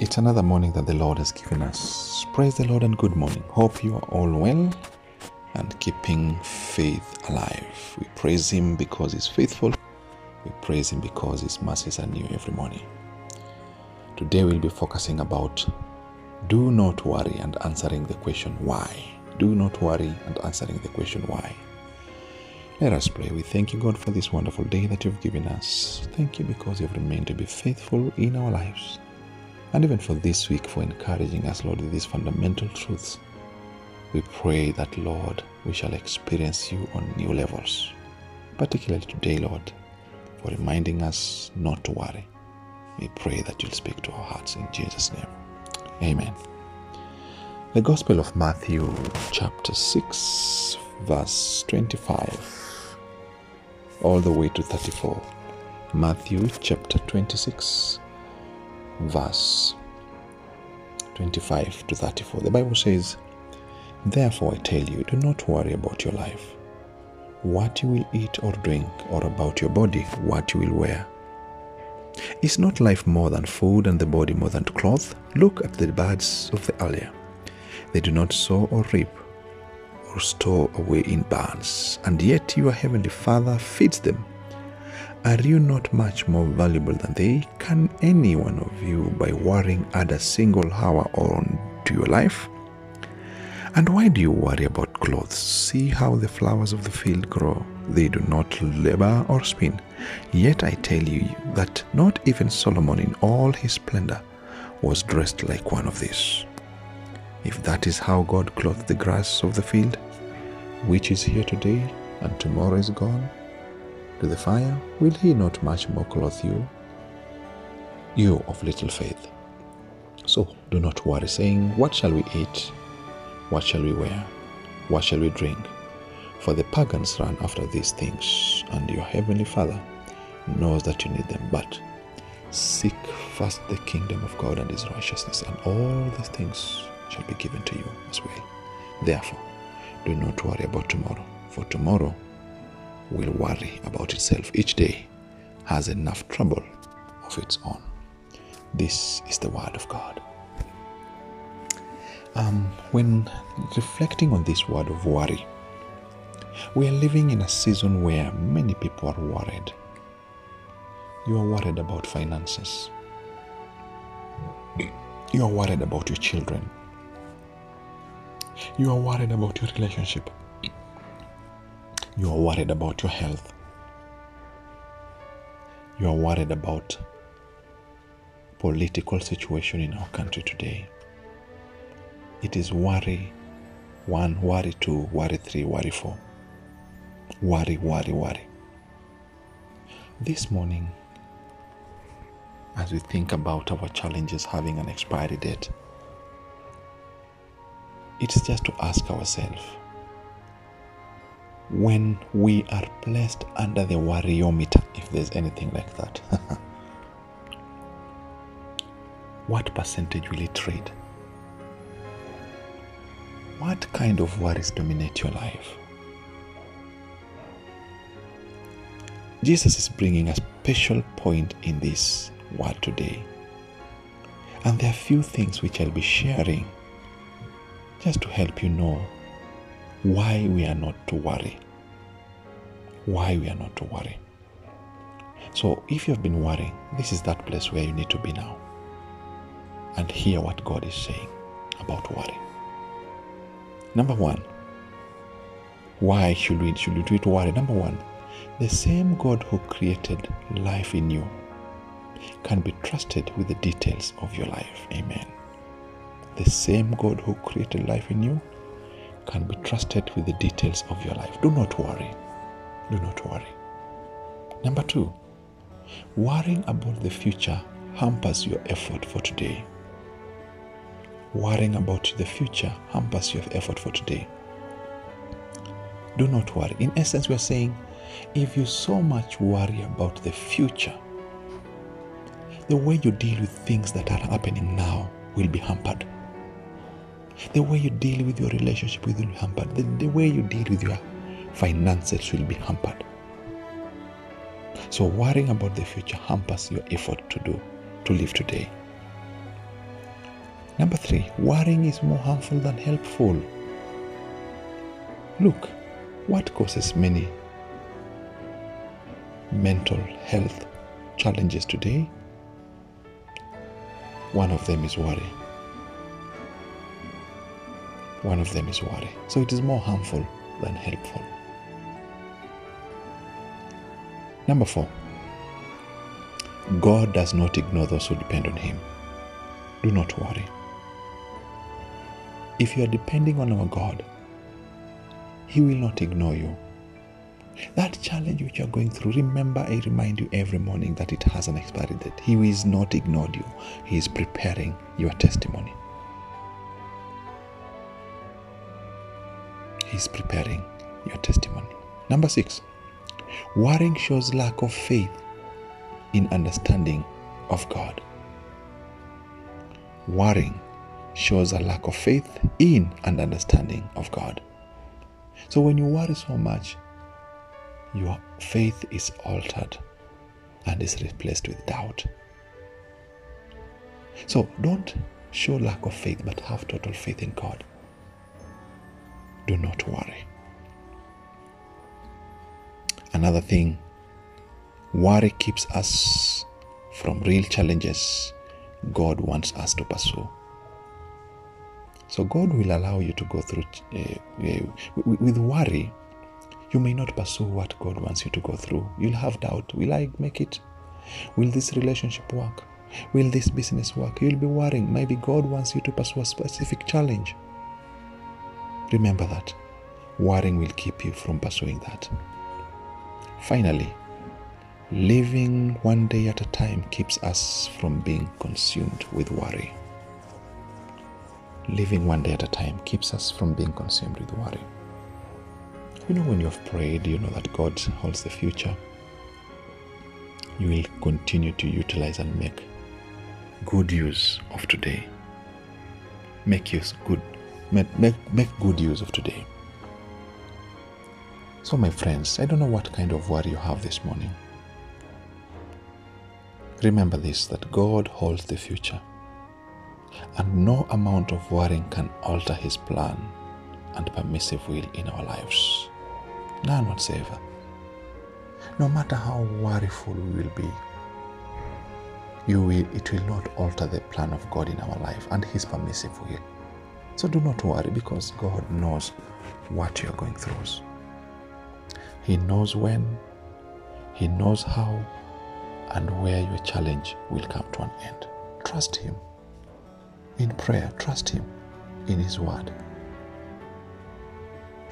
It's another morning that the Lord has given us. Praise the Lord and good morning. Hope you are all well and keeping faith alive. We praise Him because He's faithful. We praise Him because His mercies are new every morning. Today we'll be focusing about do not worry and answering the question why. Do not worry and answering the question why. Let us pray. We thank you, God, for this wonderful day that you've given us. Thank you because you've remained to be faithful in our lives. And even for this week, for encouraging us, Lord, with these fundamental truths. We pray that, Lord, we shall experience you on new levels. Particularly today, Lord, for reminding us not to worry. We pray that you'll speak to our hearts in Jesus' name. Amen. The Gospel of Matthew, chapter 6, verse 25, all the way to 34. Matthew, chapter 26, verse 25 to 34. The Bible says, Therefore I tell you, do not worry about your life, what you will eat or drink, or about your body, what you will wear. Is not life more than food and the body more than cloth? Look at the birds of the air. They do not sow or reap or store away in barns, and yet your heavenly Father feeds them. Are you not much more valuable than they? Can any one of you, by worrying, add a single hour on to your life? And why do you worry about clothes? See how the flowers of the field grow. They do not labor or spin. Yet I tell you that not even Solomon in all his splendor was dressed like one of these. If that is how God clothed the grass of the field, which is here today and tomorrow is gone, to the fire, will he not much more clothe you? You of little faith. So do not worry, saying, What shall we eat? What shall we wear? What shall we drink? For the pagans run after these things, and your heavenly Father knows that you need them. But seek first the kingdom of God and his righteousness, and all these things shall be given to you as well. Therefore, do not worry about tomorrow, for tomorrow will worry about itself. Each day has enough trouble of its own. This is the word of God. Um, when reflecting on this word of worry, we are living in a season where many people are worried. You are worried about finances. You are worried about your children. You are worried about your relationship. You are worried about your health. You are worried about political situation in our country today. It is worry one, worry two, worry three, worry four. Worry, worry, worry. This morning, as we think about our challenges having an expiry date, it's just to ask ourselves when we are placed under the worryometer, if there's anything like that, what percentage will it trade? What kind of worries dominate your life? Jesus is bringing a special point in this word today. And there are few things which I'll be sharing just to help you know why we are not to worry. Why we are not to worry. So, if you've been worrying, this is that place where you need to be now. And hear what God is saying about worry. Number one, why should we should we do it worry? Number one, the same God who created life in you can be trusted with the details of your life. Amen. The same God who created life in you can be trusted with the details of your life. Do not worry. Do not worry. Number two, worrying about the future hampers your effort for today. Worrying about the future hampers your effort for today. Do not worry. In essence, we are saying if you so much worry about the future, the way you deal with things that are happening now will be hampered. The way you deal with your relationship will be hampered. The, the way you deal with your finances will be hampered. So worrying about the future hampers your effort to do, to live today. Number three, worrying is more harmful than helpful. Look, what causes many mental health challenges today? One of them is worry. One of them is worry. So it is more harmful than helpful. Number four, God does not ignore those who depend on Him. Do not worry. If you are depending on our God, He will not ignore you. That challenge which you are going through, remember, I remind you every morning that it has an expiry date. He is not ignored you, He is preparing your testimony. He is preparing your testimony. Number six, worrying shows lack of faith in understanding of God. Worrying shows a lack of faith in and understanding of God. So when you worry so much, your faith is altered and is replaced with doubt. So don't show lack of faith, but have total faith in God. Do not worry. Another thing, worry keeps us from real challenges God wants us to pursue. So God will allow you to go through uh, uh, with worry. You may not pursue what God wants you to go through. You'll have doubt. Will I make it? Will this relationship work? Will this business work? You'll be worrying. Maybe God wants you to pursue a specific challenge. Remember that. Worrying will keep you from pursuing that. Finally, living one day at a time keeps us from being consumed with worry. Living one day at a time keeps us from being consumed with worry. You know, when you have prayed, you know that God holds the future. You will continue to utilize and make good use of today. Make use good, make, make, make good use of today. So, my friends, I don't know what kind of worry you have this morning. Remember this that God holds the future, and no amount of worrying can alter His plan and permissive will in our lives. None whatsoever. No matter how worryful we will be, you will, it will not alter the plan of God in our life and His permissive will. So do not worry because God knows what you are going through. He knows when, He knows how, and where your challenge will come to an end. Trust Him. In prayer, trust Him in His Word.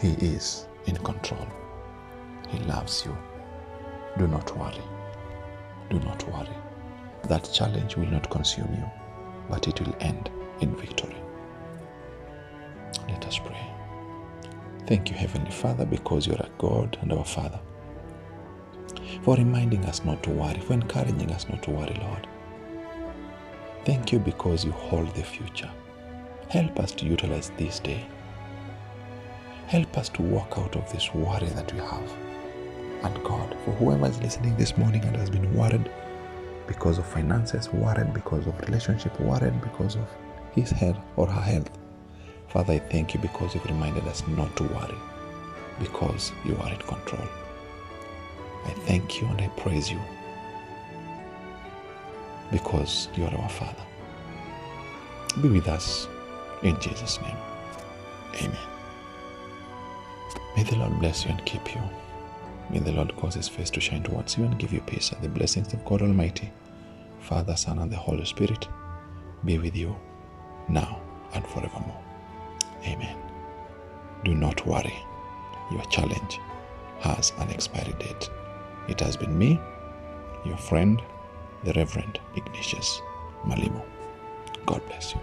He is in control. He loves you. Do not worry. Do not worry. That challenge will not consume you, but it will end in victory. Let us pray. Thank you, Heavenly Father, because you're a God and our Father, for reminding us not to worry, for encouraging us not to worry, Lord. Thank you because you hold the future. Help us to utilize this day. Help us to walk out of this worry that we have. And God, for whoever is listening this morning and has been worried because of finances, worried because of relationship, worried because of his health or her health, Father, I thank you because you've reminded us not to worry, because you are in control. I thank you and I praise you because you are our Father. Be with us in Jesus' name. Amen. May the Lord bless you and keep you. May the Lord cause his face to shine towards you and give you peace. And the blessings of God Almighty, Father, Son, and the Holy Spirit be with you now and forevermore. Amen. Do not worry. Your challenge has an expiry date. It has been me, your friend, the Reverend Ignatius Malimo. God bless you.